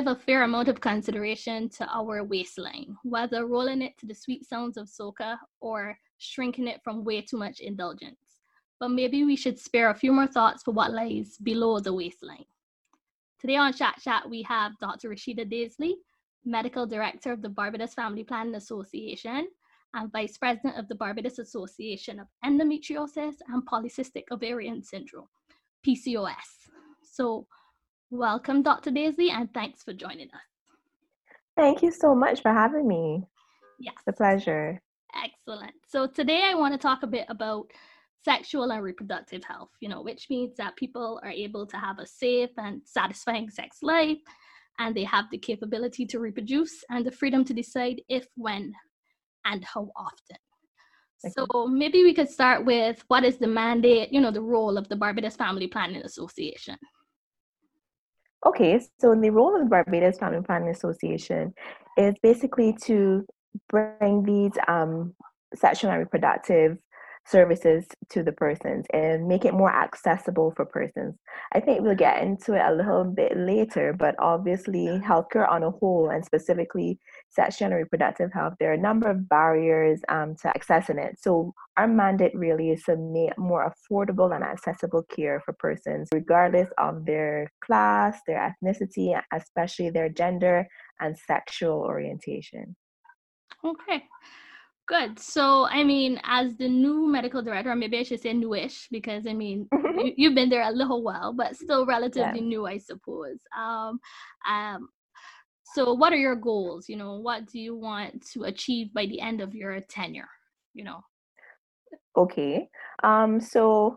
give a fair amount of consideration to our waistline, whether rolling it to the sweet sounds of soca or shrinking it from way too much indulgence. But maybe we should spare a few more thoughts for what lies below the waistline. Today on Chat Shack, we have Dr. Rashida Daisley, Medical Director of the Barbados Family Planning Association and Vice President of the Barbados Association of Endometriosis and Polycystic Ovarian Syndrome, PCOS. So, welcome, Dr. Daisley, and thanks for joining us. Thank you so much for having me. Yes. It's a pleasure. Excellent. So, today I want to talk a bit about sexual and reproductive health, you know, which means that people are able to have a safe and satisfying sex life and they have the capability to reproduce and the freedom to decide if, when, and how often. So maybe we could start with what is the mandate, you know, the role of the Barbados Family Planning Association. Okay, so the role of the Barbados Family Planning Association is basically to bring these um, sexual and reproductive services to the persons and make it more accessible for persons. I think we'll get into it a little bit later, but obviously, healthcare on a whole, and specifically sexual and reproductive health, there are a number of barriers um, to accessing it. So, our mandate really is to make more affordable and accessible care for persons, regardless of their class, their ethnicity, especially their gender and sexual orientation. Okay. Good. So, I mean, as the new medical director, or maybe I should say newish, because I mean, you, you've been there a little while, but still relatively yeah. new, I suppose. Um, um, so, what are your goals? You know, what do you want to achieve by the end of your tenure? You know. Okay. Um. So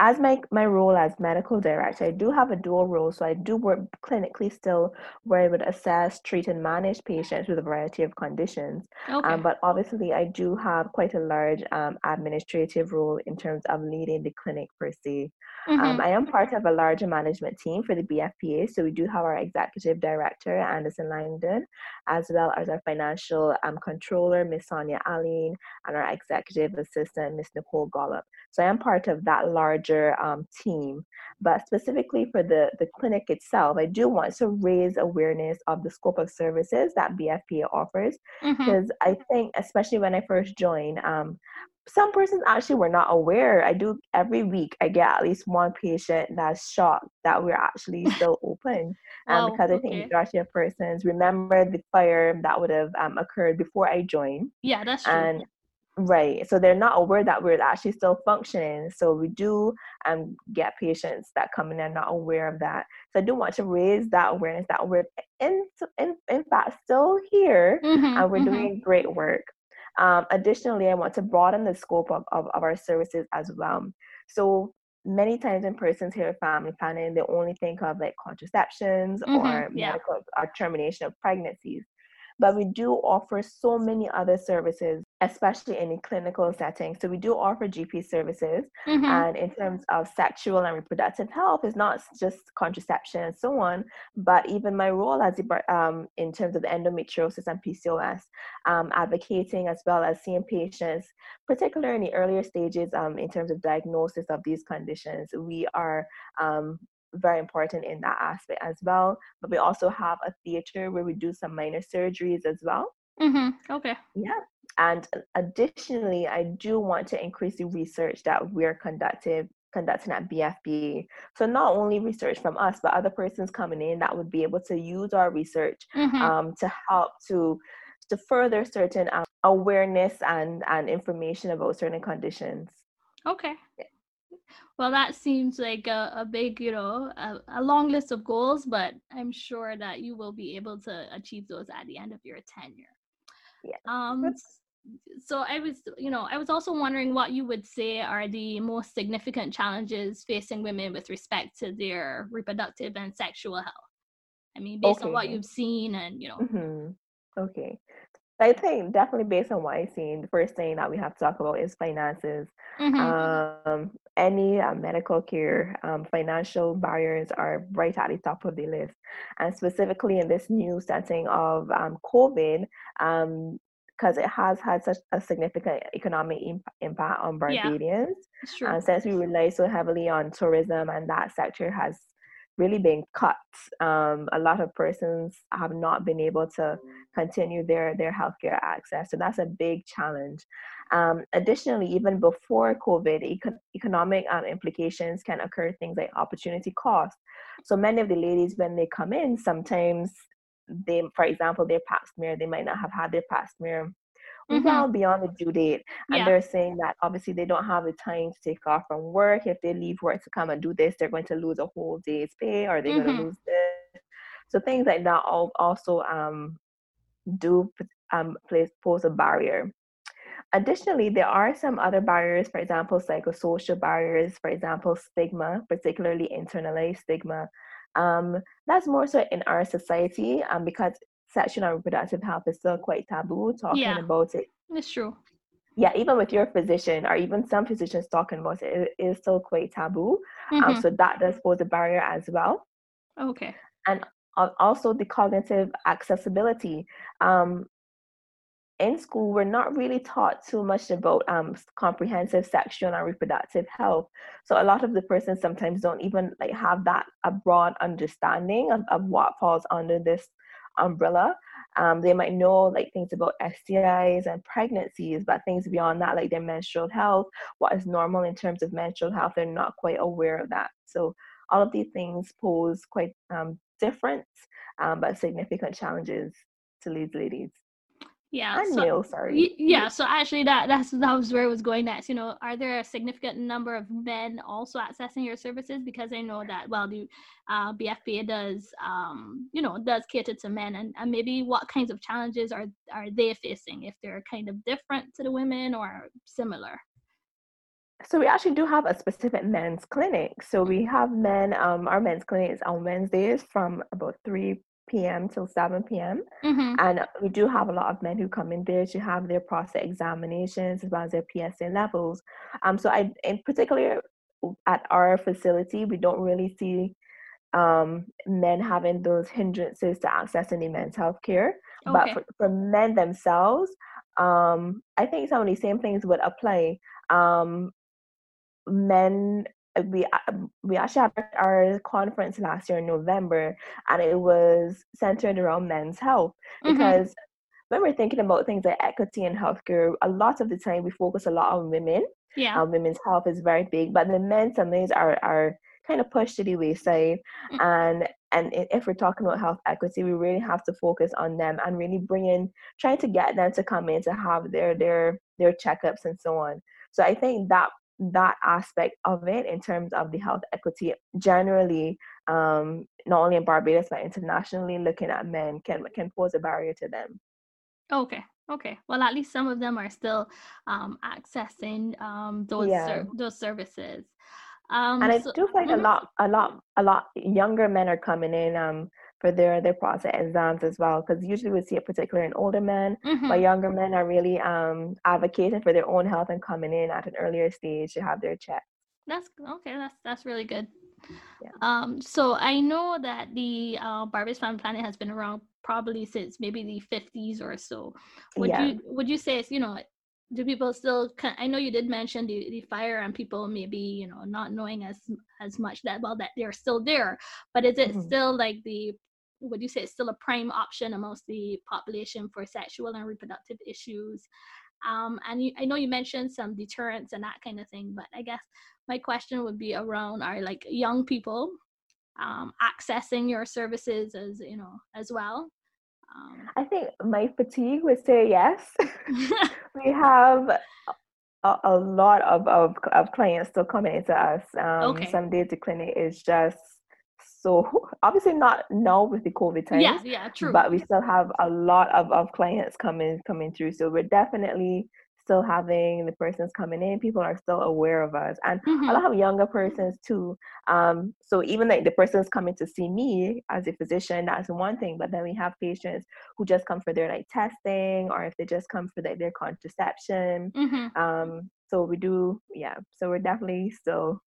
as my my role as medical director, I do have a dual role. So I do work clinically still, where I would assess, treat, and manage patients with a variety of conditions. Okay. Um, but obviously, I do have quite a large um, administrative role in terms of leading the clinic per se. Um, mm-hmm. Um, I am part of a larger management team for the BFPA. So we do have our executive director, Anderson Langdon, as well as our financial um, controller, Miss Sonia Aline, and our executive assistant, Miss Nicole Gollop. So I am part of that large larger um, team. But specifically for the, the clinic itself, I do want to raise awareness of the scope of services that BFPA offers. Because mm-hmm. I think, especially when I first joined, um, some persons actually were not aware. I do every week. I get at least one patient that's shocked that we're actually still open, um, wow, because I think okay. majority of persons remember the fire that would have um, occurred before I joined. Yeah, that's true. And Right. So they're not aware that we're actually still functioning. So we do um, get patients that come in and not aware of that. So I do want to raise that awareness that we're in, in, in fact still here mm-hmm, and we're mm-hmm. doing great work. Um, additionally, I want to broaden the scope of, of, of our services as well. So many times in persons hear family planning, they only think of like contraceptions mm-hmm, or yeah. medical or termination of pregnancies but we do offer so many other services, especially in a clinical setting. So we do offer GP services, mm-hmm. and in terms of sexual and reproductive health, it's not just contraception and so on, but even my role as a, um, in terms of endometriosis and PCOS, um, advocating as well as seeing patients, particularly in the earlier stages um, in terms of diagnosis of these conditions. We are um, very important in that aspect as well. But we also have a theater where we do some minor surgeries as well. Mm-hmm. Okay. Yeah. And additionally, I do want to increase the research that we're conducting conducting at BFB. So not only research from us, but other persons coming in that would be able to use our research mm-hmm. um, to help to to further certain um, awareness and and information about certain conditions. Okay. Well, that seems like a, a big, you know, a, a, long list of goals, but I'm sure that you will be able to achieve those at the end of your tenure. Yeah. Um, so I was, you know, I was also wondering what you would say are the most significant challenges facing women with respect to their reproductive and sexual health. I mean, based okay. on what you've seen and, you know. Mm-hmm. Okay. I think definitely based on what I've seen, the first thing that we have to talk about is finances. Mm-hmm. Um, any uh, medical care, um, financial barriers are right at the top of the list. And specifically in this new setting of um, COVID, because um, it has had such a significant economic imp- impact on Barbadians. Yeah, and since we rely so heavily on tourism and that sector has really been cut. Um, a lot of persons have not been able to continue their their healthcare access, so that's a big challenge. Um, additionally, even before COVID, econ- economic um, implications can occur. Things like opportunity cost. So many of the ladies, when they come in, sometimes they, for example, their pap smear, they might not have had their pap smear mm-hmm. well beyond the due date. And yeah. they're saying that obviously they don't have the time to take off from work. If they leave work to come and do this, they're going to lose a whole day's pay or they're mm-hmm. going to lose this. So things like that all also um, do um, place, pose a barrier. Additionally, there are some other barriers, for example, psychosocial barriers, for example, stigma, particularly internalized stigma. Um, that's more so in our society um, because sexual and reproductive health is still quite taboo talking yeah, about it. It's true. Yeah, even with your physician or even some physicians talking about it, it is still quite taboo. Um, mm-hmm. Um, so that does pose a barrier as well. Okay. And also the cognitive accessibility. Um, in school, we're not really taught too much about um, comprehensive sexual and reproductive health. So a lot of the persons sometimes don't even like have that a broad understanding of, of what falls under this umbrella. Um, they might know like things about STIs and pregnancies, but things beyond that, like their menstrual health, what is normal in terms of menstrual health, they're not quite aware of that. So all of these things pose quite um, different um, but significant challenges to these ladies yeah so, Neil, sorry yeah so actually that that's that was where i was going next you know are there a significant number of men also accessing your services because i know that well the uh, bfpa does um you know does cater to men and, and maybe what kinds of challenges are are they facing if they're kind of different to the women or similar so we actually do have a specific men's clinic. So we have men. Um, our men's clinic is on Wednesdays from about three p.m. till 7 p.m. Mm-hmm. And we do have a lot of men who come in there to have their prostate examinations as well as their PSA levels. Um, so I, in particular, at our facility, we don't really see um, men having those hindrances to accessing the men's health care. Okay. But for, for, men themselves, um, I think some of the same things would apply. Um, men we uh, we actually had our conference last year in November, and it was centered around men's health mm-hmm. because when we're thinking about things like equity in healthcare, a lot of the time we focus a lot on women. Yeah, um, women's health is very big, but the men sometimes are are kind of pushed to the wayside. Mm-hmm. And and if we're talking about health equity, we really have to focus on them and really bring in, trying to get them to come in to have their their their checkups and so on. So I think that that aspect of it in terms of the health equity generally um, not only in barbados but internationally looking at men can can pose a barrier to them okay okay well at least some of them are still um, accessing um, those yeah. ser- those services um, and I so, do find mm-hmm. a lot, a lot, a lot younger men are coming in. Um, for their their prostate exams as well because usually we see it particularly in older men mm-hmm. but younger men are really um advocating for their own health and coming in at an earlier stage to have their check that's okay that's that's really good yeah. um so i know that the uh, family planning has been around probably since maybe the 50s or so would yeah. you would you say you know do people still i know you did mention the, the fire and people maybe you know not knowing as as much that well that they're still there but is it mm-hmm. still like the would you say it's still a prime option amongst the population for sexual and reproductive issues? Um, and you, I know you mentioned some deterrence and that kind of thing, but I guess my question would be around are like young people um, accessing your services as you know as well. Um, I think my fatigue would say yes. we have a, a, lot of, of, of clients still coming into us. Um, okay. Some days the clinic is just so obviously not now with the COVID times. Yeah, yeah, true. But we still have a lot of, of clients coming coming through. So we're definitely still having the persons coming in. People are still aware of us. And mm-hmm. a lot of younger persons too. Um, so even like the persons coming to see me as a physician, that's one thing. But then we have patients who just come for their like testing or if they just come for like, their contraception. Mm-hmm. Um, so we do, yeah. So we're definitely still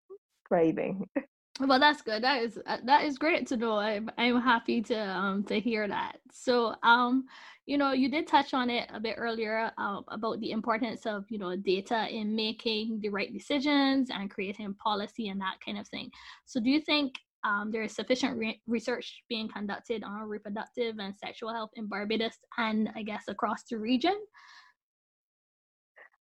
thriving. well that's good. That is uh, that is great to know. I'm, I'm happy to um to hear that. So um you know you did touch on it a bit earlier uh, about the importance of you know data in making the right decisions and creating policy and that kind of thing. So do you think um, there is sufficient re- research being conducted on reproductive and sexual health in Barbados and I guess across the region.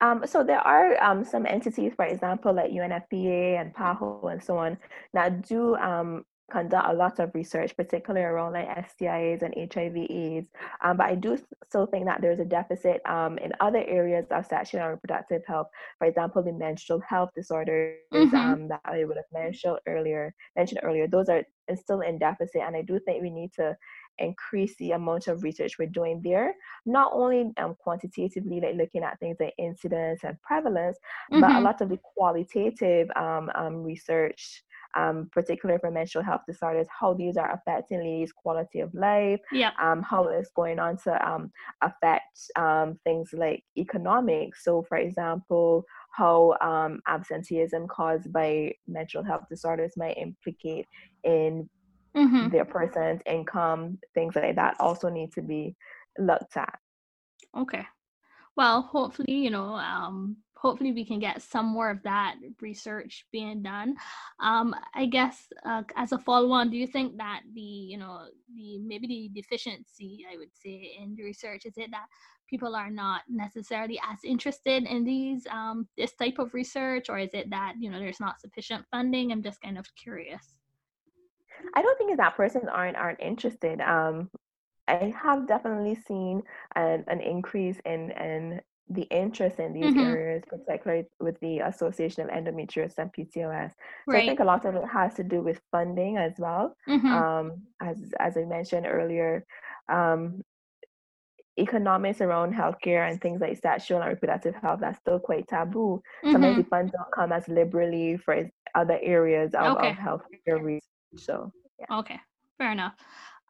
Um, so there are um, some entities, for example, like UNFPA and PAHO and so on, that do um, conduct a lot of research, particularly around like STIs and HIV/AIDS. Um, but I do still think that there's a deficit um, in other areas of sexual and reproductive health. For example, the menstrual health disorders mm-hmm. um, that I would have mentioned earlier. Mentioned earlier, those are still in deficit, and I do think we need to increase the amount of research we're doing there, not only um, quantitatively, like looking at things like incidence and prevalence, mm-hmm. but a mm-hmm. lot of the qualitative um, um, research, um, particularly for menstrual health disorders, how these are affecting ladies' quality of life, yeah. um, how it's going on to um, affect um, things like economics. So, for example, how um, absenteeism caused by menstrual health disorders might implicate in mm-hmm. their person's income, things like that also need to be looked at. Okay. Well, hopefully, you know, um, hopefully we can get some more of that research being done. Um, I guess uh, as a follow-on, do you think that the, you know, the maybe the deficiency, I would say, in the research is it that people are not necessarily as interested in these um, this type of research, or is it that you know there's not sufficient funding? I'm just kind of curious. I don't think it's that persons aren't aren't interested. Um, I have definitely seen an, an increase in in the interest in these mm-hmm. areas, particularly with the Association of Endometriosis and PCOS. So right. I think a lot of it has to do with funding as well. Mm-hmm. Um, as as I mentioned earlier, um, economics around healthcare and things like sexual and reproductive health that's still quite taboo. Mm-hmm. Sometimes the funds don't come as liberally for other areas of, okay. of healthcare research. So yeah. Okay, fair enough.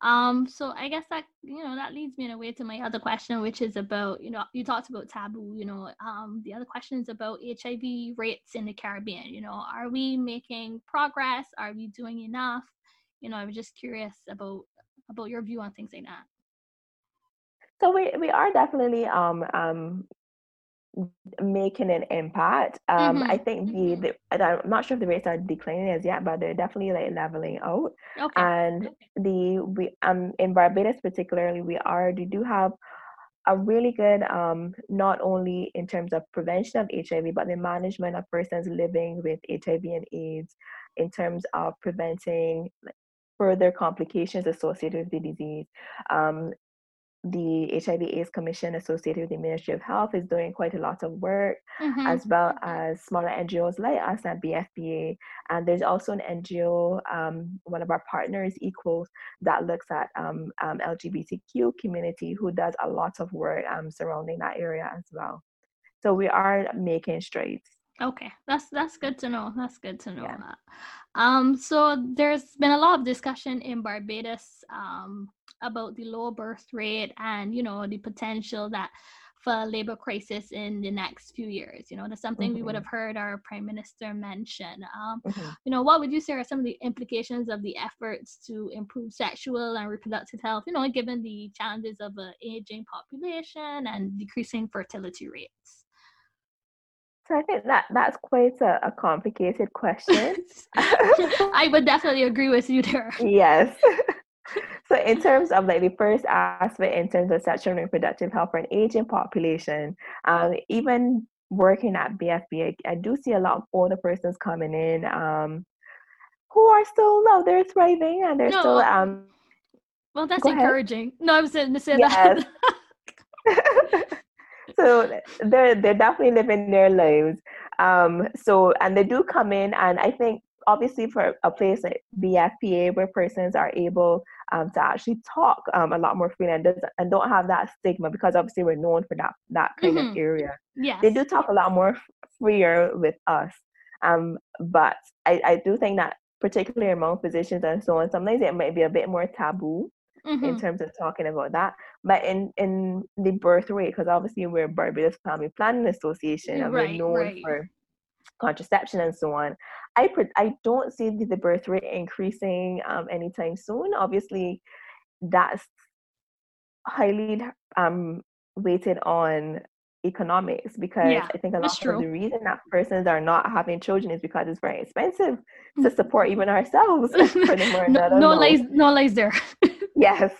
Um, so I guess that you know that leads me in a way to my other question, which is about you know you talked about taboo. You know, um, the other question is about HIV rates in the Caribbean. You know, are we making progress? Are we doing enough? You know, I was just curious about about your view on things like that. So we we are definitely um um making an impact. Um, mm-hmm. I think the, mm-hmm. the I'm not sure if the rates are declining as yet, but they're definitely like leveling out. Okay. And the we um in Barbados particularly we are we do have a really good um not only in terms of prevention of HIV but the management of persons living with HIV and AIDS in terms of preventing further complications associated with the disease. Um, the HIV AIDS Commission associated with the Ministry of Health is doing quite a lot of work, mm-hmm. as well as smaller NGOs like us at BFPA. And there's also an NGO, um, one of our partners, Equals, that looks at um, um, LGBTQ community who does a lot of work um, surrounding that area as well. So we are making strides. Okay, that's that's good to know. That's good to know. Yeah. Um, so there's been a lot of discussion in Barbados um, about the low birth rate and you know the potential that for a labor crisis in the next few years. You know, that's something mm-hmm. we would mm-hmm. have heard our prime minister mention. Um, mm-hmm. You know, what would you say are some of the implications of the efforts to improve sexual and reproductive health? You know, given the challenges of an aging population and decreasing fertility rates. So I think that that's quite a, a complicated question. I would definitely agree with you there. Yes. so in terms of like the first aspect in terms of sexual and reproductive health for an aging population, um, even working at BFB, I, I, do see a lot of older persons coming in um, who are still no, they're thriving and they're no. still um. Well, that's encouraging. No, I was going to say yes. that. so they're they're definitely living their lives. Um, so and they do come in, and I think obviously for a place like BFPA where persons are able um, to actually talk um, a lot more freely and, does, and don't have that stigma because obviously we're known for that that kind mm-hmm. of area. Yeah, they do talk a lot more freer with us. Um, but I, I do think that particularly among physicians and so on, sometimes it might be a bit more taboo mm-hmm. in terms of talking about that. But in in the birth rate, because obviously we're Barbados Family Planning Association and right, we're known right. for contraception and so on. I pre- I don't see the, the birth rate increasing um, anytime soon. Obviously, that's highly um, weighted on economics because Yeah, I think a lot of the reason that persons are not having children is because it's very expensive to Mm. support even ourselves no, no lies, no lies there. Yes.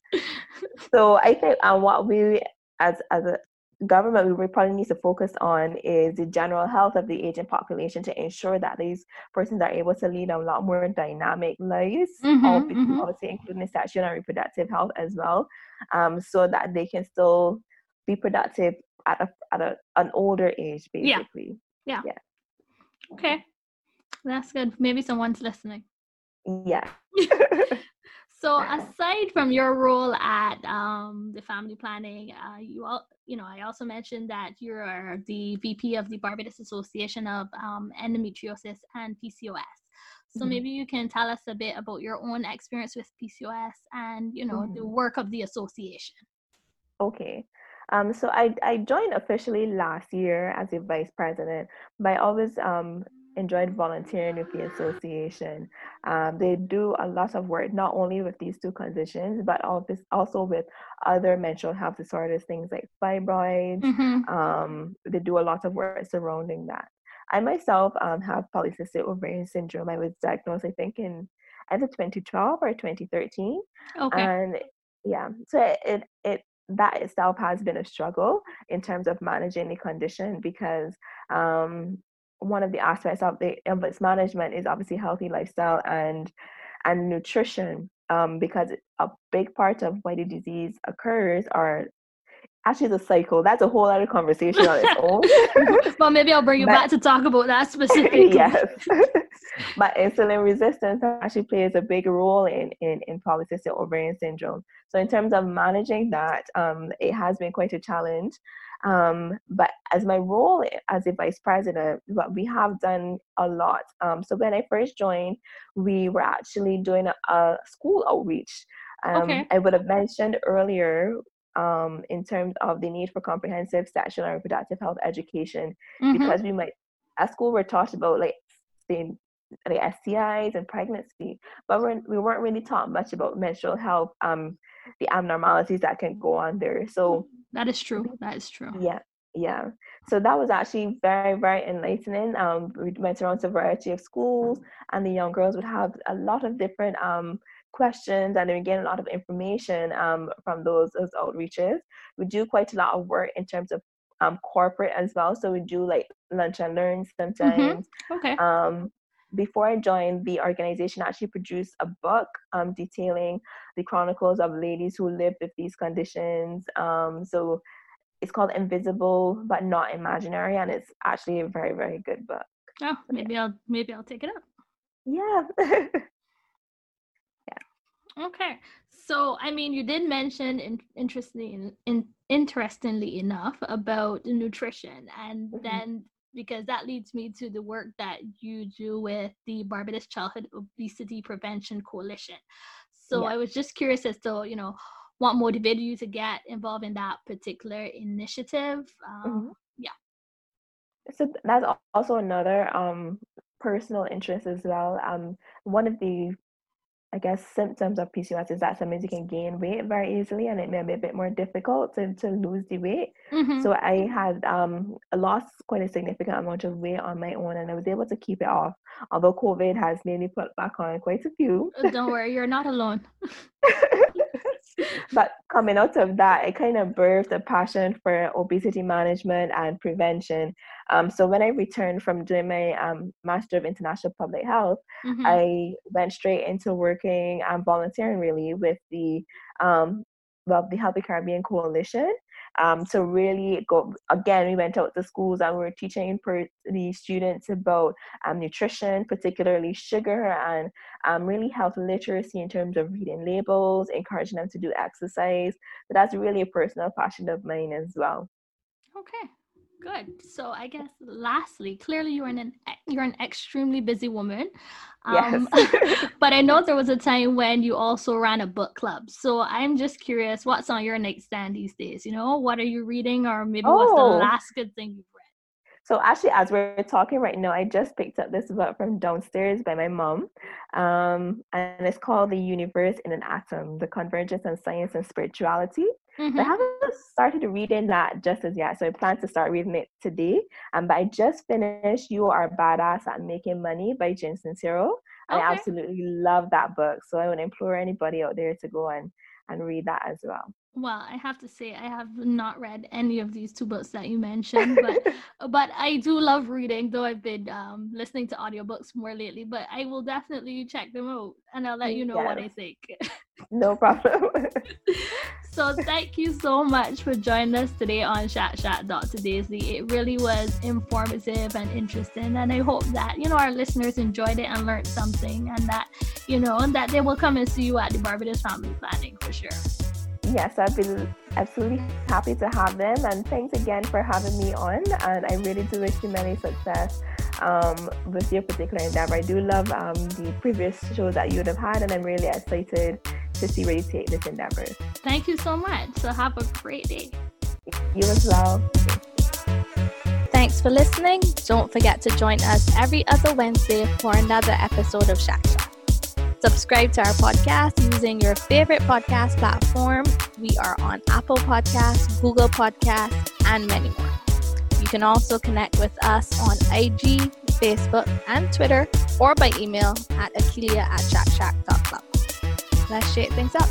so I think um, what we as as a government we probably need to focus on is the general health of the aging population to ensure that these persons are able to lead a lot more dynamic lives, hmm obviously, hmm obviously including sexual and reproductive health as well, um, so that they can still be productive at a at a, an older age, basically. Yeah. Yeah. Okay, that's good. Maybe someone's listening. Yeah. So aside from your role at um, the family planning, uh, you all, you know, I also mentioned that you're the VP of the Barbados Association of um, Endometriosis and PCOS. So Mhm. maybe you can tell us a bit about your own experience with PCOS and you know the Mhm. work of the association. Okay. Um, so I, I joined officially last year as a vice president, but I always um, enjoyed volunteering with the association. Um, they do a lot of work, not only with these two conditions, but also with other menstrual health disorders, things like fibroids. hmm Um, they do a lot of work surrounding that. I myself um, have polycystic ovarian syndrome. I was diagnosed, I think, in either 2012 or 2013 Okay. and yeah so it, it it that itself has been a struggle in terms of managing the condition because um one of the aspects of the of its management is obviously healthy lifestyle and and nutrition um because a big part of why the disease occurs are actually the cycle that's a whole other conversation on its own well, maybe I'll bring you But- back to talk about that specifically. yes. but insulin resistance actually plays a big role in, in, in polycystic ovarian syndrome. So in terms of managing that, um, it has been quite a challenge. Um, but as my role as a vice president, what we have done a lot. Um, so when I first joined, we were actually doing a, a school outreach. Um, Okay. I would have mentioned earlier um, in terms of the need for comprehensive sexual and reproductive health education Mhm. because we might at school we're taught about like the like STIs and pregnancy, but we're, we weren't really taught much about menstrual health, um, the abnormalities that can go on there. So That is true. That is true. yeah, yeah. So that was actually very, very enlightening. Um, we went around to a variety of schools, and the young girls would have a lot of different um questions, and they would get a lot of information um from those those outreaches. We do quite a lot of work in terms of um corporate as well. So we do like lunch and learn sometimes. Okay. Um, before I joined, the organization actually produced a book um, detailing the chronicles of ladies who lived with these conditions. Um, so it's called Invisible but Not Imaginary, and it's actually a very, very good book. Oh, maybe I'll maybe I'll take it up. Yeah. Okay. So, I mean, you did mention, in, interestingly, in, interestingly enough, about nutrition, and Mhm. then because that leads me to the work that you do with the Barbados Childhood Obesity Prevention Coalition. So, Yeah. I was just curious as to, you know, what motivated you to get involved in that particular initiative. Um, yeah. so that's also another um, personal interest as well. Um, one of the I guess symptoms of PCOS is that sometimes you can gain weight very easily and it may be a bit more difficult to, to lose the weight. mhm. So I had um lost quite a significant amount of weight on my own and I was able to keep it off. Although COVID has made me put back on quite a few. Don't worry, you're not alone. but coming out of that, it kind of birthed a passion for obesity management and prevention. Um, so when I returned from doing my um, Master of International Public Health, Mhm. I went straight into working and volunteering really with the um, well the Healthy Caribbean Coalition. Um, to really go again, we went out to schools and we were teaching per, the students about um, nutrition, particularly sugar, and um, really health literacy in terms of reading labels, encouraging them to do exercise. So that's really a personal passion of mine as well. Okay, good. So I guess lastly, clearly you're an you're an extremely busy woman. Um, Yes. but I know there was a time when you also ran a book club. So I'm just curious, what's on your nightstand these days? You know, what are you reading, or maybe what's the Oh. last good thing you've read? So actually, as we're talking right now, I just picked up this book from downstairs by my mom, um, and it's called "The Universe in an Atom: The Convergence of Science and Spirituality." Mm-hmm. I haven't started reading that just as yet. So I plan to start reading it today. And um, I just finished You Are Badass at Making Money by Jen Sincero. Okay. I absolutely love that book. So I would implore anybody out there to go and, and read that as well. Well, I have to say I have not read any of these two books that you mentioned, but but I do love reading, though I've been um, listening to audiobooks more lately. But I will definitely check them out and I'll let you know yes. what I think. no problem. so thank you so much for joining us today on Chat Shack Dr. Daisley. It really was informative and interesting, and I hope that you know our listeners enjoyed it and learned something, and that you know, and that they will come and see you at the Barbados Family Planning for sure yes, I've been absolutely happy to have them. And thanks again for having me on. And I really do wish you many success um, with your particular endeavor. I do love um, the previous shows that you would have had, and I'm really excited to see where you take this endeavor. Thank you so much. So have a great day. You as well. Thanks for listening. Don't forget to join us every other Wednesday for another episode of Chat Shack. Subscribe to our podcast using your favorite podcast platform. We are on Apple Podcasts, Google Podcasts, and many more. You can also connect with us on IG, Facebook, and Twitter, or by email at akelia at chatshack.club. Let's shake things up.